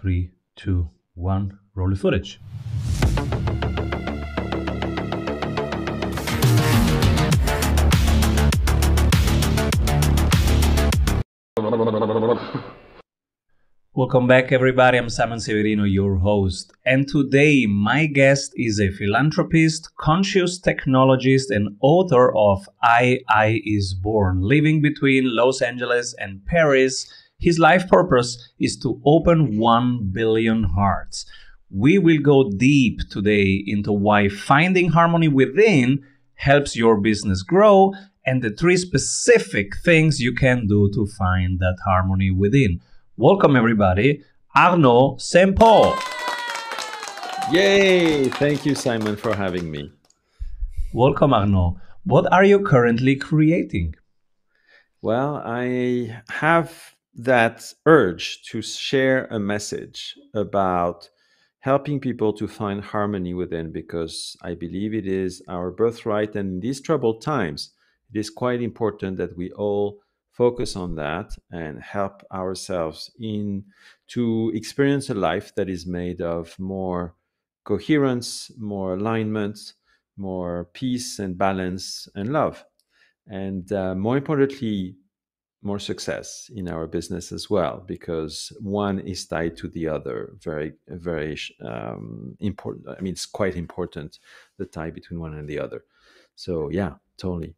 three, two, one, roll the footage. Welcome back, everybody. I'm Simon Severino, your host. And today, my guest is a philanthropist, conscious technologist, and author of I, I is Born, living between Los Angeles and Paris. His life purpose is to open 1 billion hearts. We will go deep today into why finding harmony within helps your business grow and the three specific things you can do to find that harmony within. Welcome, everybody, Arnaud St. Paul. Yay! Thank you, Simon, for having me. Welcome, Arnaud. What are you currently creating? Well, I have that urge to share a message about helping people to find harmony within because I believe it is our birthright. And in these troubled times, it is quite important that we all focus on that and help ourselves in to experience a life that is made of more coherence, more alignment, more peace and balance and love. And uh, more importantly, more success in our business as well, because one is tied to the other. Very, very um, important. I mean, it's quite important the tie between one and the other. So, yeah, totally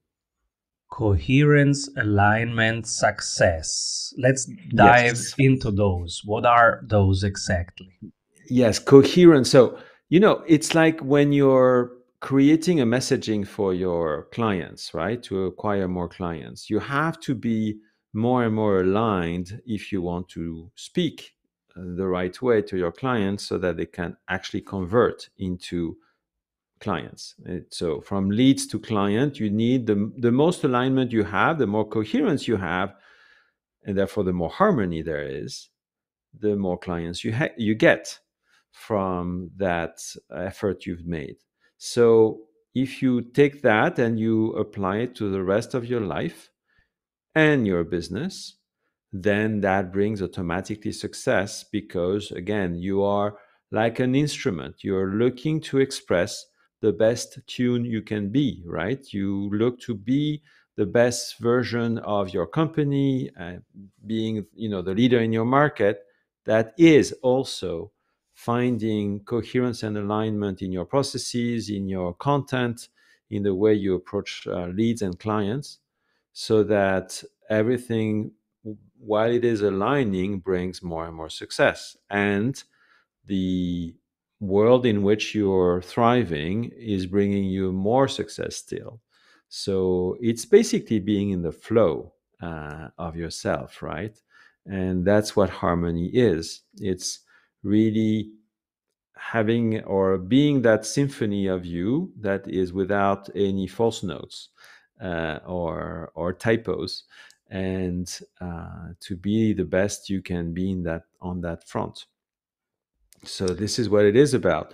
coherence, alignment, success. Let's dive yes. into those. What are those exactly? Yes, coherence. So, you know, it's like when you're creating a messaging for your clients, right? To acquire more clients, you have to be more and more aligned if you want to speak uh, the right way to your clients so that they can actually convert into clients. So from leads to client, you need the, the most alignment you have, the more coherence you have, and therefore the more harmony there is, the more clients you ha- you get from that effort you've made. So if you take that and you apply it to the rest of your life and your business, then that brings automatically success because again, you are like an instrument. You're looking to express the best tune you can be, right? You look to be the best version of your company, uh, being you know the leader in your market. That is also finding coherence and alignment in your processes, in your content, in the way you approach uh, leads and clients, so that everything, while it is aligning, brings more and more success. And the world in which you're thriving is bringing you more success still. So it's basically being in the flow uh, of yourself, right? And that's what harmony is. It's really having or being that symphony of you that is without any false notes uh, or or typos, and uh, to be the best you can be in that on that front. So this is what it is about.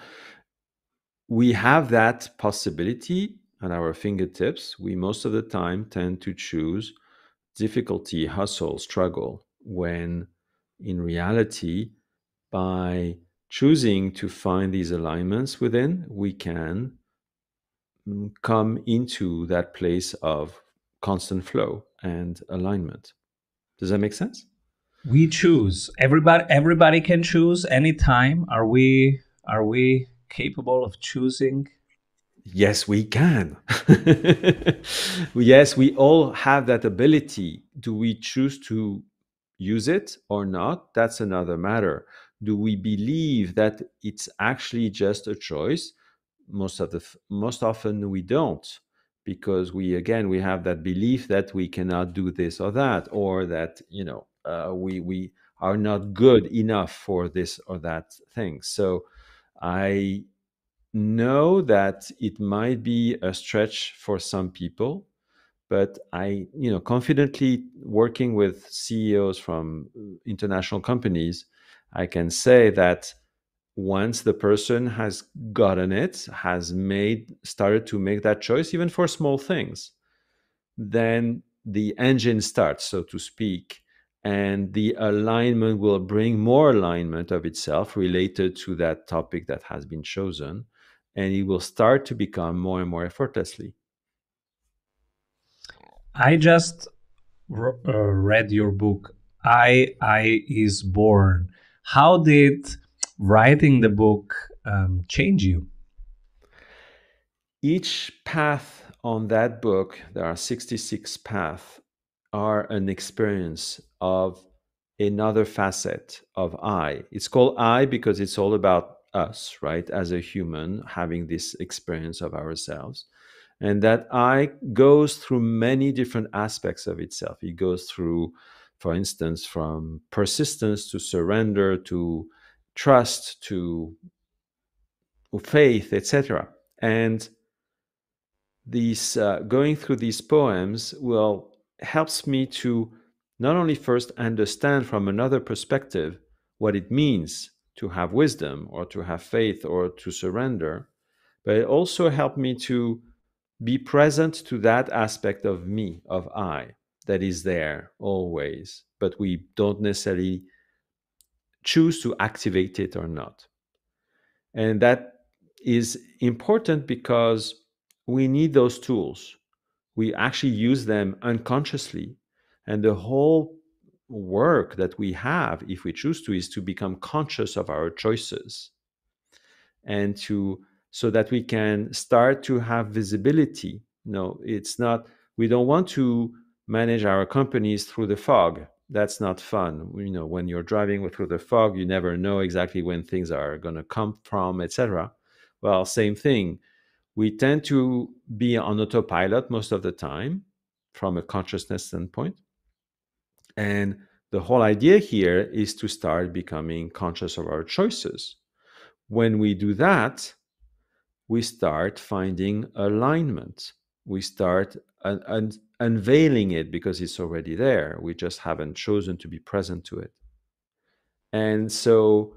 We have that possibility at our fingertips. We most of the time tend to choose difficulty, hustle, struggle, when in reality, by choosing to find these alignments within, we can Mm, come into that place of constant flow and alignment. Does that make sense? we choose. Everybody everybody can choose anytime. Are we are we capable of choosing? Yes we can. Yes we all have that ability. Do we choose to use it or not? That's another matter. Do we believe that it's actually just a choice most of the most often we don't because we again we have that belief that we cannot do this or that or that you know uh, we we are not good enough for this or that thing. So I know that it might be a stretch for some people, but I, you know, confidently working with CEOs from international companies, I can say that once the person has gotten it, has made started to make that choice, even for small things, then the engine starts, so to speak, and the alignment will bring more alignment of itself related to that topic that has been chosen and it will start to become more and more effortlessly. I just uh, read your book i i is born. How did writing the book um, change you each path on that book there are 66 paths are an experience of another facet of I. It's called I because it's all about us, right? As a human having this experience of ourselves. And that I goes through many different aspects of itself. It goes through, for instance, from persistence to surrender to trust to faith, etc. And these uh, going through these poems will helps me to not only first understand from another perspective what it means to have wisdom or to have faith or to surrender, but it also helped me to be present to that aspect of me, of I, that is there always, but we don't necessarily choose to activate it or not. And that is important because we need those tools. We actually use them unconsciously and the whole work that we have, if we choose to, is to become conscious of our choices and to so that we can start to have visibility. No, it's not, we don't want to manage our companies through the fog. That's not fun. You know, when you're driving through the fog, you never know exactly when things are going to come from, etc. Well, same thing. We tend to be on autopilot most of the time from a consciousness standpoint and the whole idea here is to start becoming conscious of our choices. When we do that, we start finding alignment. We start un- unveiling it because it's already there. We just haven't chosen to be present to it. And so,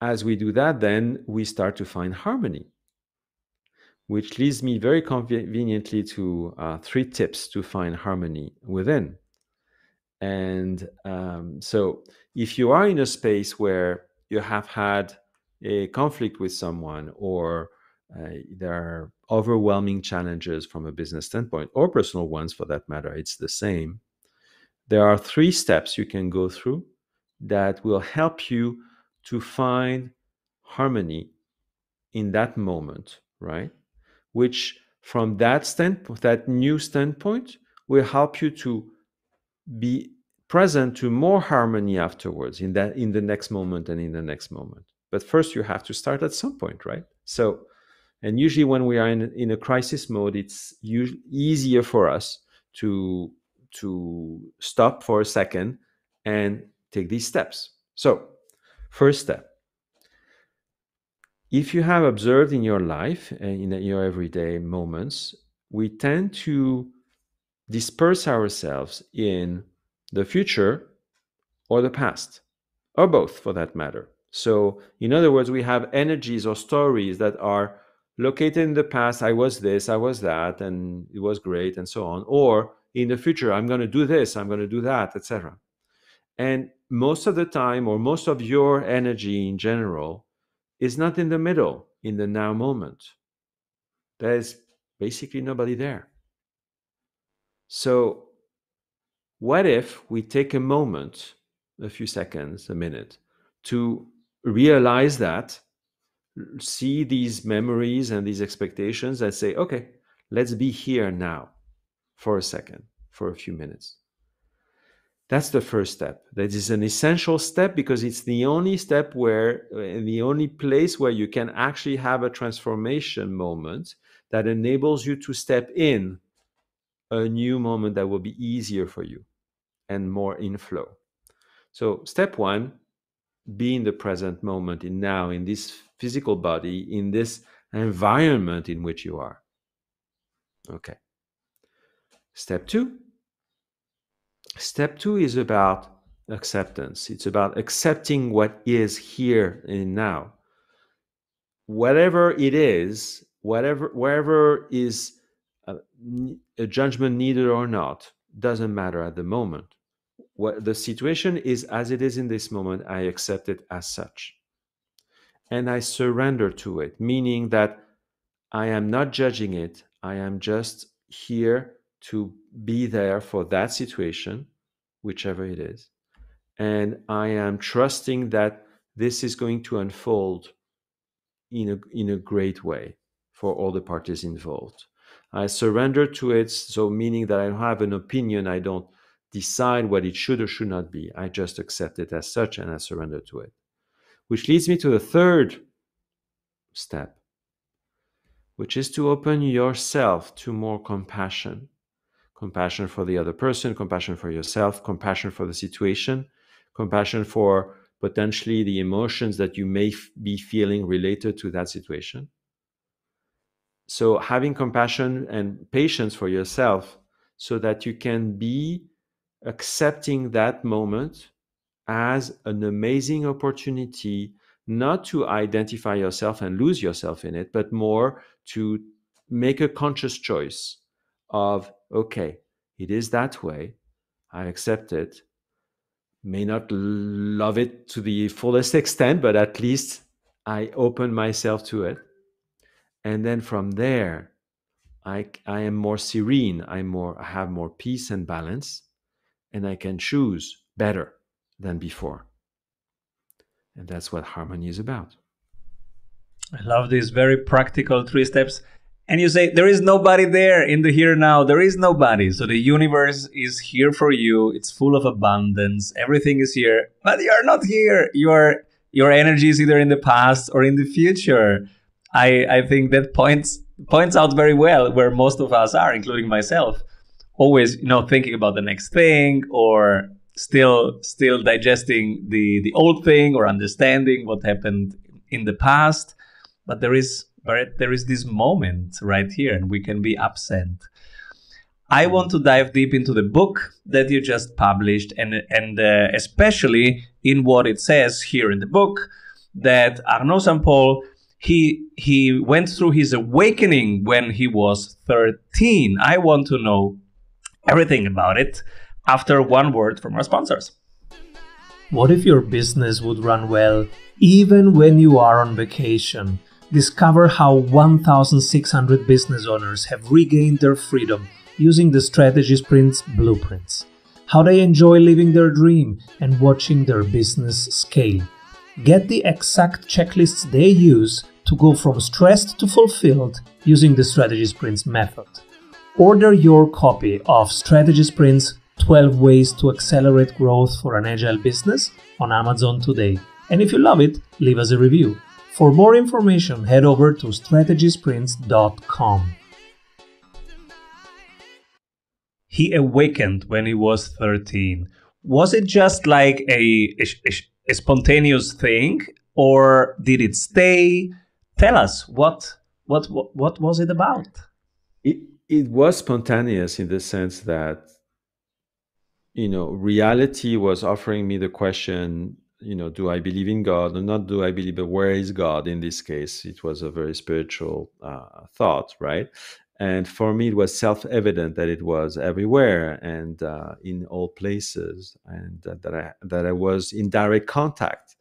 as we do that, then we start to find harmony, which leads me very conveniently to uh, three tips to find harmony within. And um, so, if you are in a space where you have had a conflict with someone, or uh, there are overwhelming challenges from a business standpoint, or personal ones for that matter, it's the same. There are three steps you can go through that will help you to find harmony in that moment, right? Which, from that standpoint, that new standpoint, will help you to be present to more harmony afterwards in that in the next moment and in the next moment but first you have to start at some point right so and usually when we are in, in a crisis mode it's usually easier for us to to stop for a second and take these steps so first step if you have observed in your life and in your everyday moments we tend to disperse ourselves in the future or the past, or both for that matter. So, in other words, we have energies or stories that are located in the past. I was this, I was that, and it was great, and so on. Or in the future, I'm going to do this, I'm going to do that, etc. And most of the time, or most of your energy in general, is not in the middle, in the now moment. There's basically nobody there. So, what if we take a moment, a few seconds, a minute, to realize that, see these memories and these expectations, and say, okay, let's be here now for a second, for a few minutes. That's the first step. That is an essential step because it's the only step where, uh, the only place where you can actually have a transformation moment that enables you to step in a new moment that will be easier for you and more inflow. So, step one be in the present moment, in now, in this physical body, in this environment in which you are. Okay. Step two. Step two is about acceptance. It's about accepting what is here and now. Whatever it is, whatever wherever is uh, a, a judgment needed or not doesn't matter at the moment what the situation is as it is in this moment, I accept it as such. And I surrender to it, meaning that I am not judging it. I am just here to be there for that situation, whichever it is. And I am trusting that this is going to unfold in a, in a great way for all the parties involved. I surrender to it, so meaning that I don't have an opinion, I don't decide what it should or should not be. I just accept it as such and I surrender to it. Which leads me to the third step, which is to open yourself to more compassion compassion for the other person, compassion for yourself, compassion for the situation, compassion for potentially the emotions that you may f- be feeling related to that situation. So, having compassion and patience for yourself so that you can be accepting that moment as an amazing opportunity not to identify yourself and lose yourself in it, but more to make a conscious choice of, okay, it is that way. I accept it. May not love it to the fullest extent, but at least I open myself to it. And then from there, I, I am more serene. I'm more, I have more peace and balance and I can choose better than before. And that's what harmony is about. I love these very practical three steps. And you say, there is nobody there in the here now. There is nobody. So the universe is here for you. It's full of abundance. Everything is here. But you're not here. Your your energy is either in the past or in the future. I, I think that points points out very well where most of us are, including myself always you know thinking about the next thing or still still digesting the the old thing or understanding what happened in the past. But there is there is this moment right here and we can be absent. I want to dive deep into the book that you just published and and uh, especially in what it says here in the book that arnaud st paul he he went through his awakening when he was 13 i want to know everything about it after one word from our sponsors. What if your business would run well even when you are on vacation? Discover how 1,600 business owners have regained their freedom using the Strategy Sprints blueprints. How they enjoy living their dream and watching their business scale. Get the exact checklists they use to go from stressed to fulfilled using the Strategy Sprints method. Order your copy of Strategy Sprints 12 Ways to Accelerate Growth for an Agile Business on Amazon today. And if you love it, leave us a review. For more information, head over to strategysprints.com. He awakened when he was 13. Was it just like a, a, a spontaneous thing, or did it stay? Tell us what what what, what was it about? It, it was spontaneous in the sense that you know reality was offering me the question you know do i believe in god or not do i believe but where is god? In this case it was a very spiritual uh, thought right? And for me it was self-evident that it was everywhere and uh, in all places and uh, that i that i was in direct contact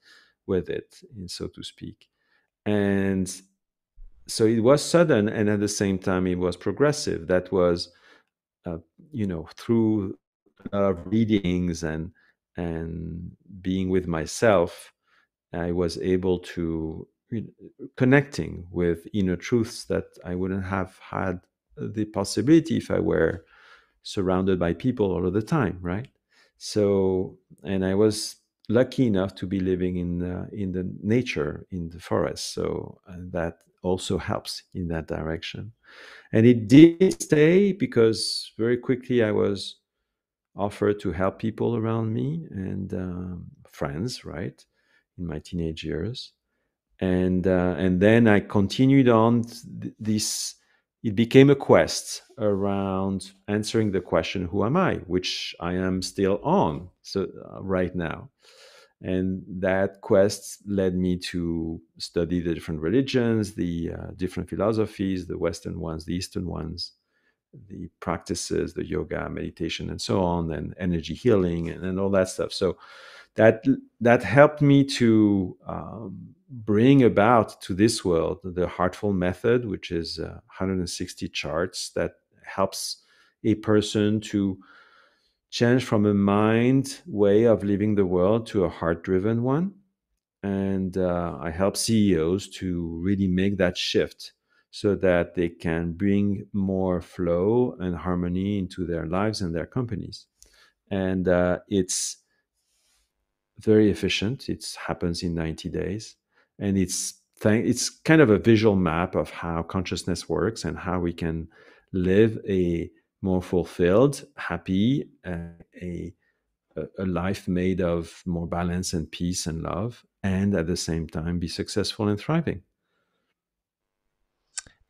with it in so to speak. And so it was sudden and at the same time it was progressive. That was uh, you know through uh, readings and and being with myself i was able to connecting with inner truths that i wouldn't have had the possibility if i were surrounded by people all of the time right? So and i was lucky enough to be living in in the nature in the forest. So uh, that also helps in that direction. And it did stay because very quickly I was offered to help people around me and um, friends, right, in my teenage years. And uh, and then I continued on th- this. It became a quest around answering the question, "Who am I?" which I am still on. So uh, right now, and that quest led me to study the different religions the uh, different philosophies the western ones the eastern ones the practices, the yoga, meditation, and so on, and energy healing, and, and all that stuff. So that that helped me to um, bring about to this world the Heartful Method, which is uh, 160 charts that helps a person to change from a mind way of living the world to a heart driven one. And uh, I help CEOs to really make that shift so that they can bring more flow and harmony into their lives and their companies. And uh, it's very efficient. It happens in 90 days. And it's th- it's kind of a visual map of how consciousness works and how we can live a more fulfilled, happy, uh, a a life made of more balance and peace and love, and at the same time be successful and thriving.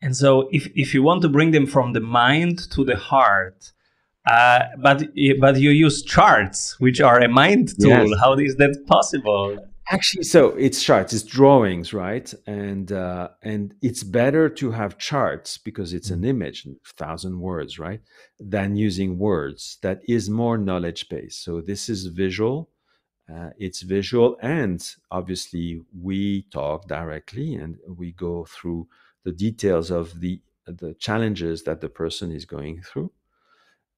And so, if, if you want to bring them from the mind to the heart, uh, but but you use charts, which are a mind tool. Yes. How is that possible? Actually, so it's charts, it's drawings, right? And uh, and it's better to have charts because it's an image, thousand words, right? Than using words. That is more knowledge based. So this is visual. Uh, it's visual, and obviously we talk directly, and we go through the details of the the challenges that the person is going through.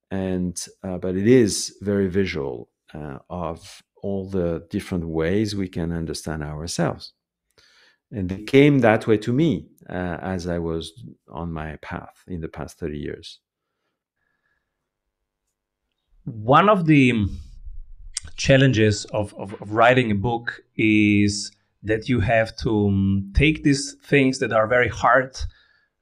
And uh, but it is very visual uh, of all the different ways we can understand ourselves. And it came that way to me uh, as I was on my path in the past 30 years. One of the challenges of, of, of writing a book is that you have to um, take these things that are very hard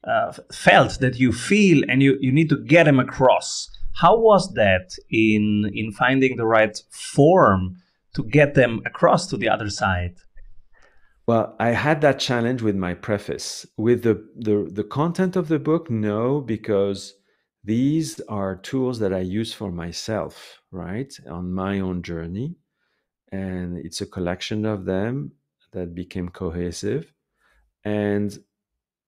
uh, felt that you feel and you, you need to get them across how was that in in finding the right form to get them across to the other side? Well, I had that challenge with my preface. With the, the, the content of the book, no, because these are tools that I use for myself, right, on my own journey. And it's a collection of them that became cohesive. And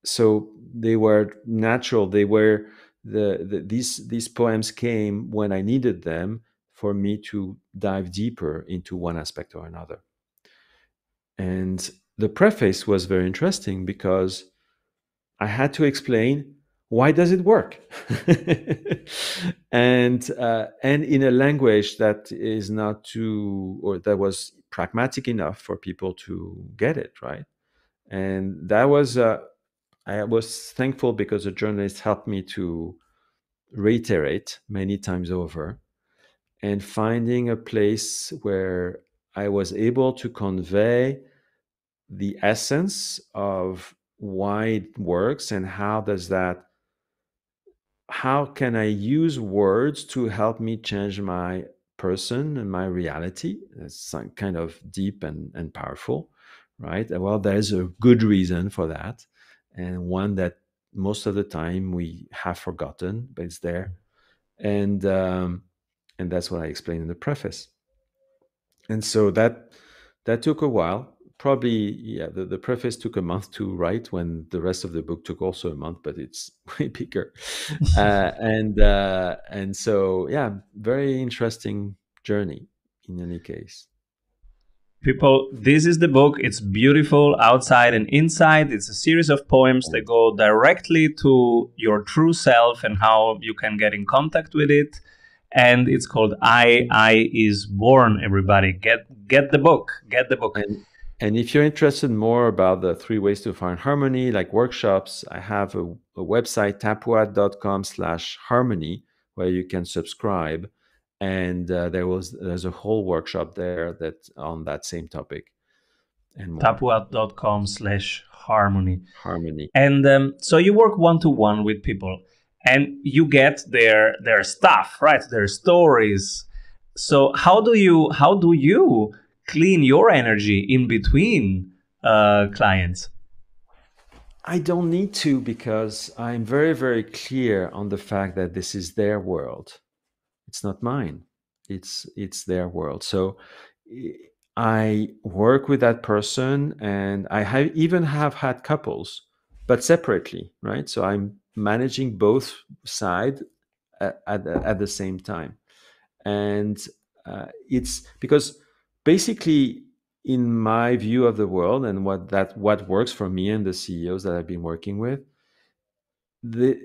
so they were natural. They were the, the these these poems came when I needed them for me to dive deeper into one aspect or another. And the preface was very interesting because I had to explain why does it work and uh, and in a language that is not too or that was pragmatic enough for people to get it right and that was uh, i was thankful because a journalist helped me to reiterate many times over and finding a place where I was able to convey the essence of why it works and how does that how can I use words to help me change my person and my reality? It's kind of deep and, and powerful, right? Well, there's a good reason for that, and one that most of the time we have forgotten, but it's there. And um, and that's what I explained in the preface. And so that that took a while. Probably, yeah, the, the preface took a month to write when the rest of the book took also a month, but it's way bigger. uh, and uh, and so yeah, very interesting journey in any case. People, this is the book. It's beautiful outside and inside. It's a series of poems that go directly to your true self and how you can get in contact with it and it's called I I is born. Everybody get get the book. Get the book. And, and if you're interested more about the three ways to find harmony, like workshops, I have a, a website tapuat.com slash harmony where you can subscribe. And uh, there was there's a whole workshop there that on that same topic. And slash harmony. Harmony. And um, so you work one to one with people and you get their their stuff right? Their stories. So how do you how do you clean your energy in between uh, clients? I don't need to because i'm very very clear on the fact that this is their world. It's not mine. It's it's their world. So i work with that person and i have even have had couples but separately right? So i'm managing both side at, at, at the same time. And uh, it's because basically in my view of the world and what that what works for me and the CEOs that I've been working with the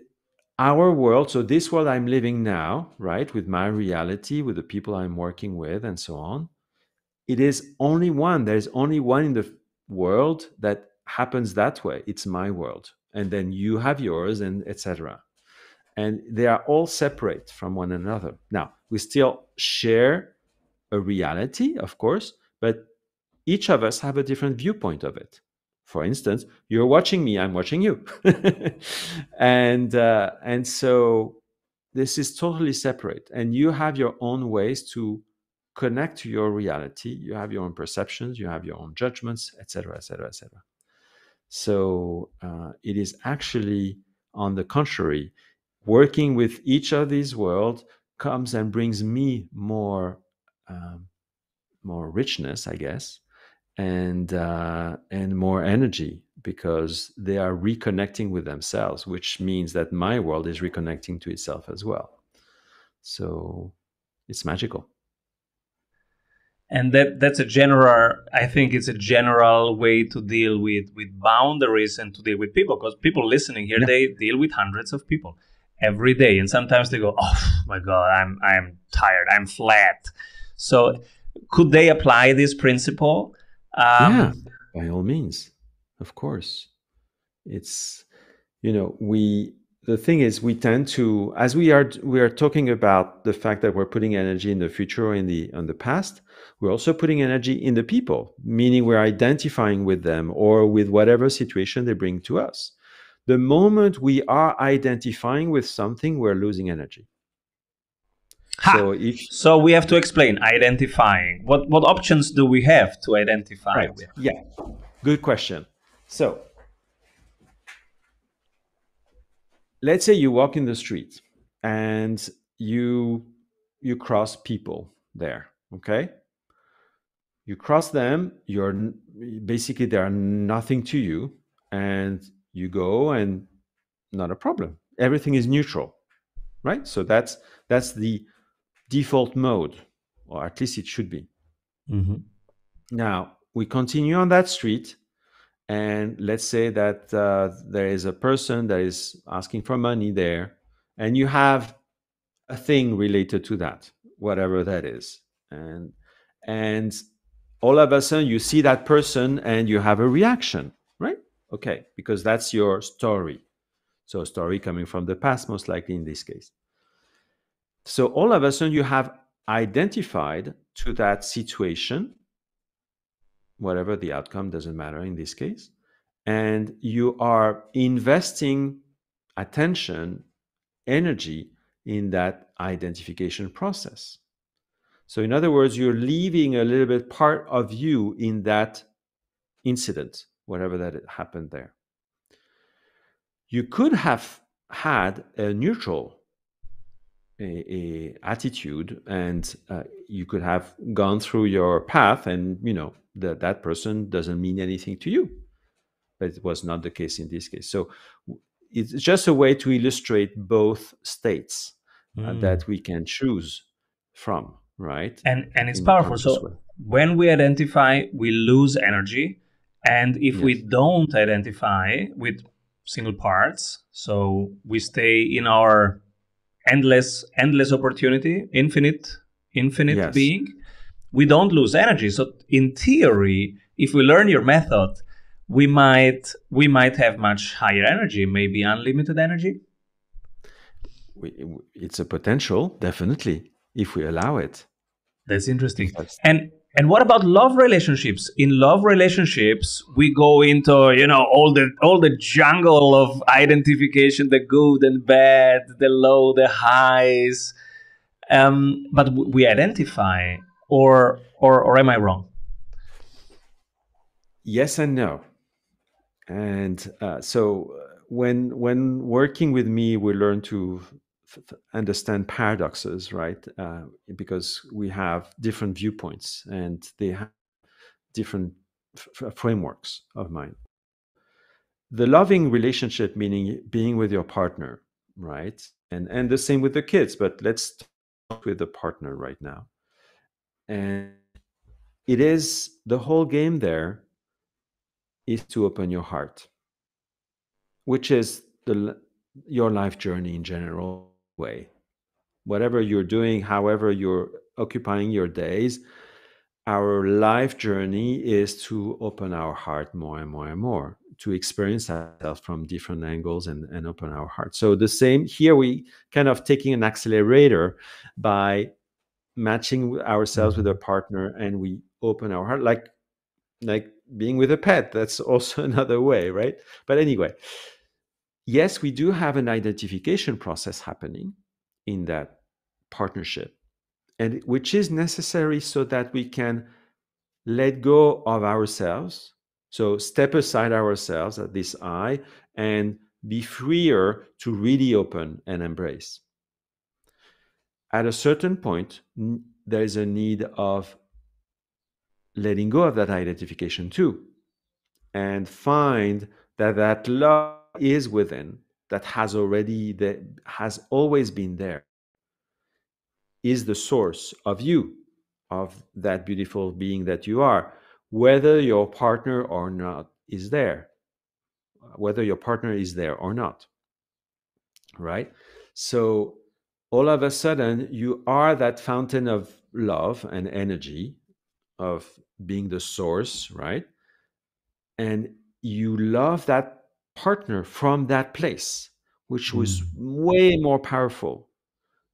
our world so this world I'm living now right with my reality with the people I'm working with and so on it is only one there's only one in the world that happens that way. It's my world and then you have yours and etc and they are all separate from one another. Now we still share a reality of course but each of us have a different viewpoint of it. For instance you're watching me i'm watching you. And uh, and so this is totally separate. And you have your own ways to connect to your reality. You have your own perceptions you have your own judgments etc etc etc so uh, it is actually on the contrary working with each of these worlds comes and brings me more um, more richness i guess and uh, and more energy because they are reconnecting with themselves, which means that my world is reconnecting to itself as well. So it's magical. And that that's a general. I think it's a general way to deal with with boundaries and to deal with people because people listening here yeah. they deal with hundreds of people every day, and sometimes they go, "Oh my god, I'm I'm tired, I'm flat." So could they apply this principle? Um, yeah, by all means, of course. It's you know we the thing is we tend to as we are we are talking about the fact that we're putting energy in the future or in the on the past we're also putting energy in the people meaning we're identifying with them or with whatever situation they bring to us the moment we are identifying with something we're losing energy Ha. So if so, we have to explain identifying. What what options do we have to identify right. with? Yeah, good question. So let's say you walk in the street and you you cross people there. Okay, you cross them. You're basically they are nothing to you, and you go and not a problem. Everything is neutral, right? So that's that's the default mode, or at least it should be. Mm-hmm. Now, we continue on that street, and let's say that uh, there is a person that is asking for money there, and you have a thing related to that, whatever that is. And and all of a sudden you see that person and you have a reaction, right? Okay, because that's your story. So a story coming from the past, most likely in this case. So all of a sudden you have identified to that situation, whatever the outcome doesn't matter in this case, and you are investing attention, energy in that identification process. So, in other words, you're leaving a little bit part of you in that incident, whatever that happened there. You could have had a neutral a, a attitude and uh, you could have gone through your path and you know that that person doesn't mean anything to you but it was not the case in this case so it's just a way to illustrate both states mm. uh, that we can choose from right and and it's in powerful so way. when we identify we lose energy and if yes. we don't identify with single parts so we stay in our endless endless opportunity infinite infinite yes. being we don't lose energy so in theory if we learn your method we might we might have much higher energy maybe unlimited energy it's a potential definitely if we allow it that's interesting and and what about love relationships? In love relationships, we go into you know all the all the jungle of identification, the good and bad, the low, the highs. Um, but we identify, or or or am I wrong? Yes and no. And uh, so uh, when when working with me, we learn to understand paradoxes, right? Uh, because we have different viewpoints and they have different frameworks of mind. the loving relationship meaning being with your partner right and and the same with the kids but let's talk with the partner right now and it is the whole game there is to open your heart which is the your life journey in general way. Whatever you're doing however you're occupying your days our life journey is to open our heart more and more and more to experience ourselves from different angles and, and open our heart. So the same here we kind of taking an accelerator by matching ourselves with mm-hmm. a partner and we open our heart like like being with a pet. That's also another way right? But anyway yes we do have an identification process happening in that partnership and which is necessary so that we can let go of ourselves so step aside ourselves at this eye and be freer to really open and embrace at a certain point there is a need of letting go of that identification too and find that that love is within that has already that has always been there is the source of you of that beautiful being that you are whether your partner or not is there whether your partner is there or not right? So all of a sudden you are that fountain of love and energy of being the source, right? And you love that partner from that place, which was mm. way more powerful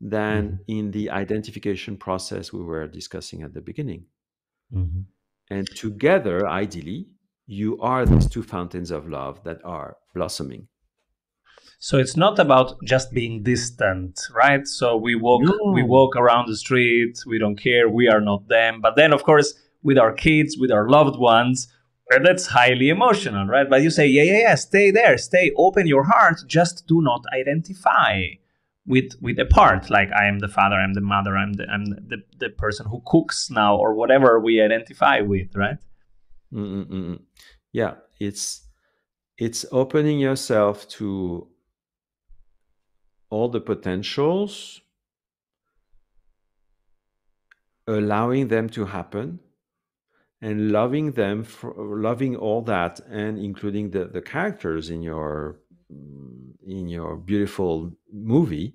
than mm-hmm. in the identification process we were discussing at the beginning. Mm-hmm. And together, ideally, you are these two fountains of love that are blossoming. So it's not about just being distant, right? So we walk no. we walk around the street, we don't care, we are not them. But then of course with our kids, with our loved ones, eh, that's highly emotional, right? But you say, yeah, yeah, yeah, stay there, stay, open your heart, just do not identify with with a part. Like I am the father, I'm the mother, I'm the I'm the, the person who cooks now, or whatever we identify with, right? Mm-mm-mm. Yeah, it's it's opening yourself to all the potentials, allowing them to happen, and loving them for loving all that, and including the, the characters in your in your beautiful movie,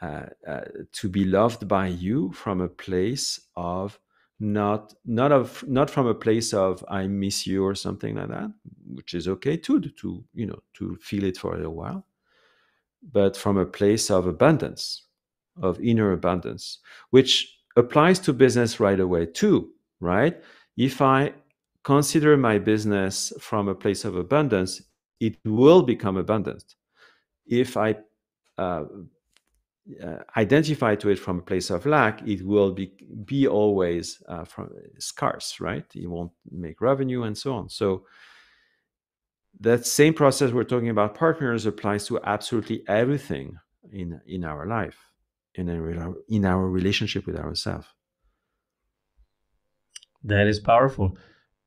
uh, uh, to be loved by you from a place of not not of not from a place of I miss you or something like that, which is okay too to, to you know to feel it for a while, but from a place of abundance, of inner abundance, which applies to business right away too, right? If I consider my business from a place of abundance, it will become abundant. If I uh, uh, identify to it from a place of lack, it will be be always uh, from scarce, right? It won't make revenue and so on. So that same process we're talking about partners applies to absolutely everything in in our life in our, in our relationship with ourselves that is powerful.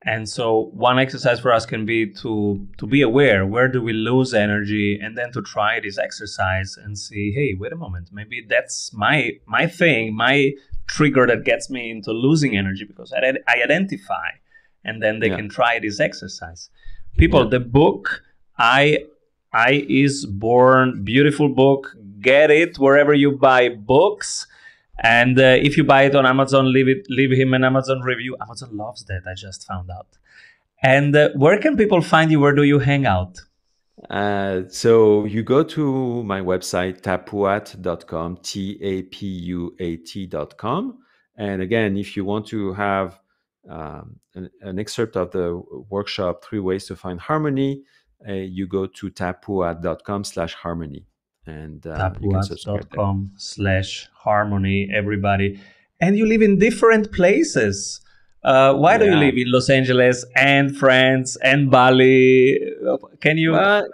And so one exercise for us can be to to be aware where do we lose energy and then to try this exercise and see hey wait a moment maybe that's my my thing my trigger that gets me into losing energy because i, I identify and then they yeah. can try this exercise people the book i i is born beautiful book. Get it wherever you buy books. And uh, if you buy it on amazon leave it leave him an amazon review. Amazon loves that i just found out. And uh, where can people find you? Where do you hang out? Uh, so you go to my website tapuat.com t-a-p-u-a-t.com and again if you want to have um, an, an, excerpt of the workshop, Three Ways to Find Harmony, uh, you go to tapuat.com slash harmony. And uh, tapuat.com slash harmony, everybody. And you live in different places. Uh, why yeah. do you live in Los Angeles and France and Bali? Can you? Well,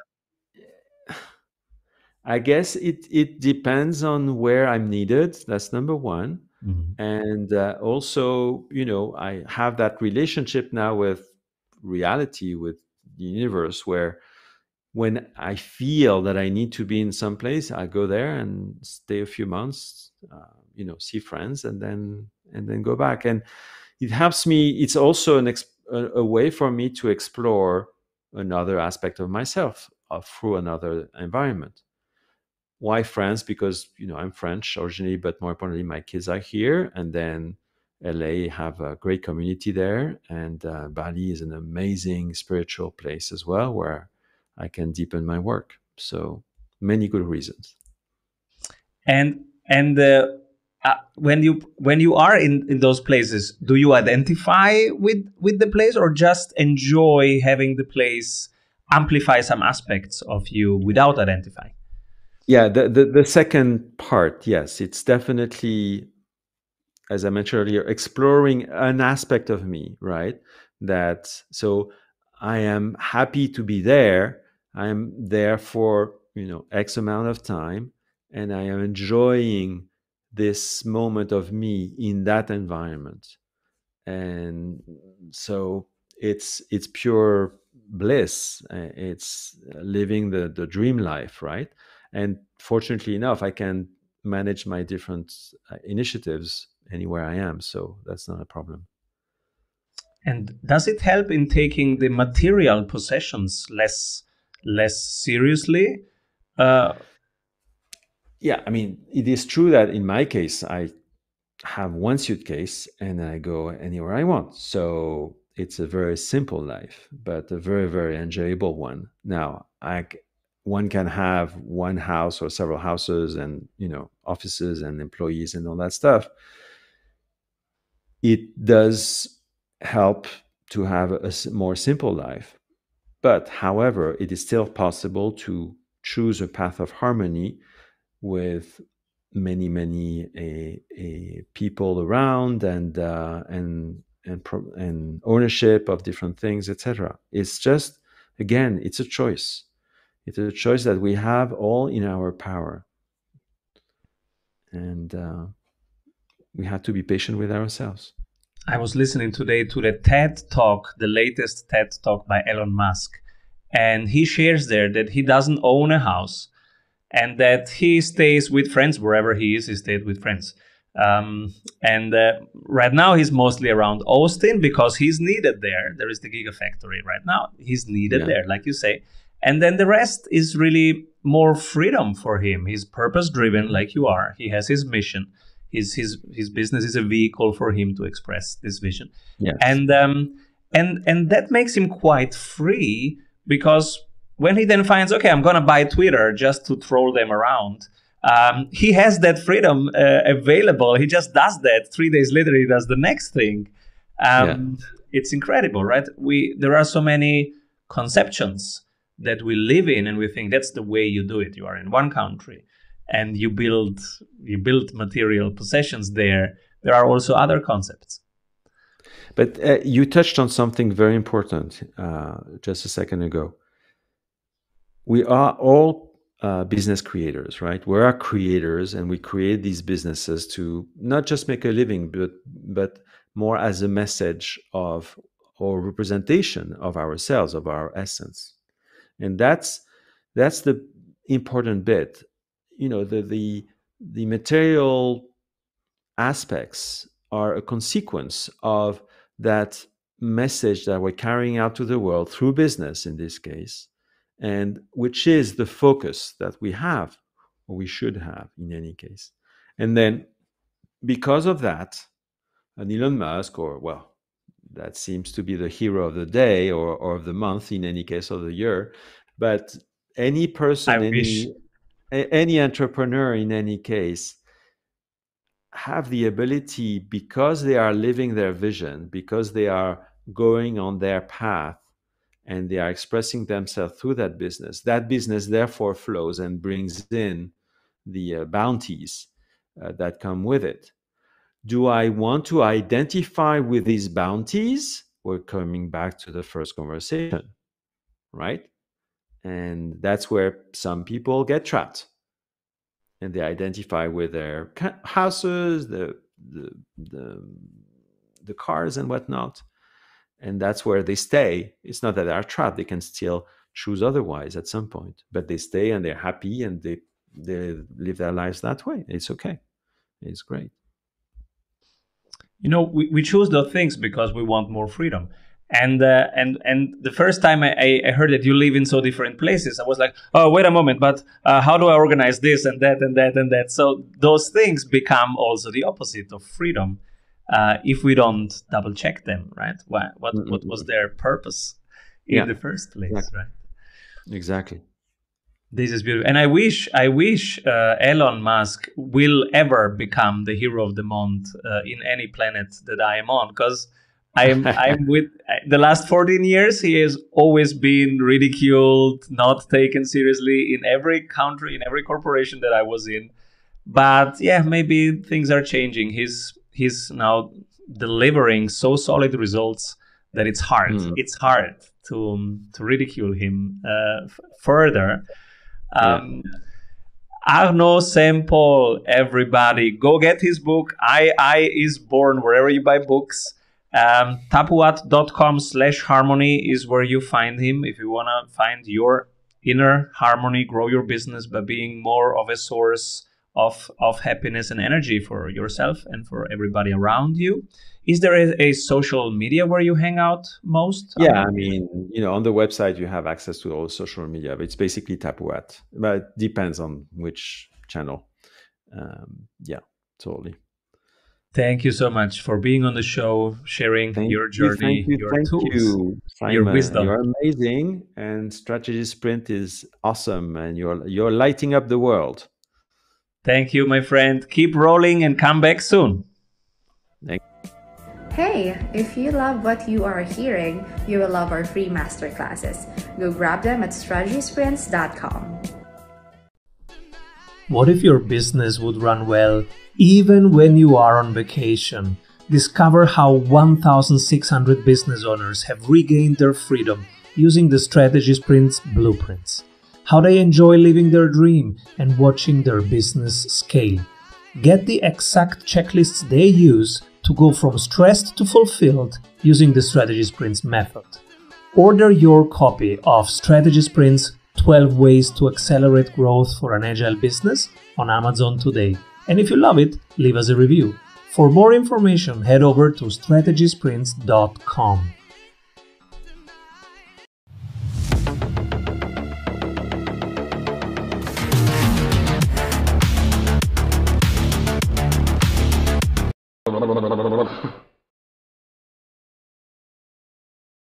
I guess it, it depends on where I'm needed. That's number one. Mm-hmm. And uh, also, you know, I have that relationship now with reality, with the universe, where when I feel that I need to be in some place, I go there and stay a few months, uh, you know, see friends, and then and then go back. And it helps me. It's also an a, a, way for me to explore another aspect of myself uh, through another environment. Why France? Because you know I'm French originally, but more importantly, my kids are here, and then LA have a great community there, and uh, Bali is an amazing spiritual place as well, where I can deepen my work. So many good reasons. And and uh, uh, when you when you are in, in those places, do you identify with with the place or just enjoy having the place amplify some aspects of you without identifying? Yeah, the, the, the second part, yes, it's definitely, as I mentioned earlier, exploring an aspect of me, right? That so I am happy to be there. I am there for you know X amount of time, and I am enjoying this moment of me in that environment and so it's it's pure bliss it's living the the dream life right and fortunately enough i can manage my different uh, initiatives anywhere i am so that's not a problem and does it help in taking the material possessions less less seriously uh, yeah, I mean, it is true that in my case, I have one suitcase and I go anywhere I want. So it's a very simple life, but a very, very enjoyable one. Now, I, one can have one house or several houses and, you know, offices and employees and all that stuff. It does help to have a more simple life. But however, it is still possible to choose a path of harmony with many many a, a people around and uh, and and pro- and ownership of different things etc it's just again it's a choice it's a choice that we have all in our power and uh, we have to be patient with ourselves i was listening today to the ted talk the latest ted talk by elon musk and he shares there that he doesn't own a house and that he stays with friends wherever he is. He stayed with friends. Um, and uh, right now he's mostly around Austin because he's needed there. There is the Gigafactory right now. He's needed yeah. there, like you say. And then the rest is really more freedom for him. He's purpose driven, like you are. He has his mission. His his his business is a vehicle for him to express this vision. Yes. And um and and that makes him quite free because when he then finds, okay, I'm going to buy Twitter just to troll them around, um, he has that freedom uh, available. He just does that. Three days later, he does the next thing. Um, yeah. It's incredible, right? We there are so many conceptions that we live in, and we think that's the way you do it. You are in one country, and you build you build material possessions there. There are also other concepts. But uh, you touched on something very important uh, just a second ago we are all uh, business creators, right? We are creators, and we create these businesses to not just make a living, but but more as a message of or representation of ourselves, of our essence, and that's that's the important bit. You know, the the the material aspects are a consequence of that message that we're carrying out to the world through business in this case and which is the focus that we have or we should have in any case and then because of that an elon musk or well that seems to be the hero of the day or, or of the month in any case of the year but any person I any any entrepreneur in any case have the ability because they are living their vision because they are going on their path and they are expressing themselves through that business. That business therefore flows and brings in the uh, bounties uh, that come with it. Do I want to identify with these bounties? We're coming back to the first conversation, right? And that's where some people get trapped and they identify with their houses, the, the, the, the cars, and whatnot and that's where they stay. It's not that they are trapped; they can still choose otherwise at some point. But they stay and they're happy and they they live their lives that way. It's okay. It's great. You know, we, we choose those things because we want more freedom. And uh, and and the first time I, I heard that you live in so different places, I was like, oh wait a moment, but uh, how do I organize this and that and that and that? So those things become also the opposite of freedom uh, if we don't double check them, right? What what, mm-hmm. what was their purpose in yeah. the first place, exactly. right? Exactly. This is beautiful, and I wish I wish uh, Elon Musk will ever become the hero of the month uh, in any planet that I am on, because I'm I'm with the last 14 years. He has always been ridiculed, not taken seriously in every country, in every corporation that I was in. But yeah, maybe things are changing. He's he's now delivering so solid results that it's hard. Mm. It's hard to to ridicule him uh, f- further. Um, yeah. Paul, everybody, go get his book. I I is born wherever you buy books. Um, tapuat.com slash harmony is where you find him if you want to find your inner harmony, grow your business by being more of a source of, of happiness and energy for yourself and for everybody around you. Is there a, a social media where you hang out most? Yeah, I mean, you know, on the website you have access to all social media. But it's basically Tapuat, but it depends on which channel. Um, yeah, totally. Thank you so much for being on the show, sharing thank your journey, you, your thank tools, you, your wisdom. You're amazing, and Strategy Sprint is awesome, and you're you're lighting up the world. Thank you, my friend. Keep rolling and come back soon. Thank Hey, if you love what you are hearing, you will love our free masterclasses. Go grab them at strategysprints.com. What if your business would run well even when you are on vacation? Discover how 1,600 business owners have regained their freedom using the Strategy Sprints blueprints. How they enjoy living their dream and watching their business scale. Get the exact checklists they use to go from stressed to fulfilled using the Strategy Sprints method. Order your copy of Strategy Sprints 12 Ways to Accelerate Growth for an Agile Business on Amazon today. And if you love it, leave us a review. For more information, head over to strategysprints.com.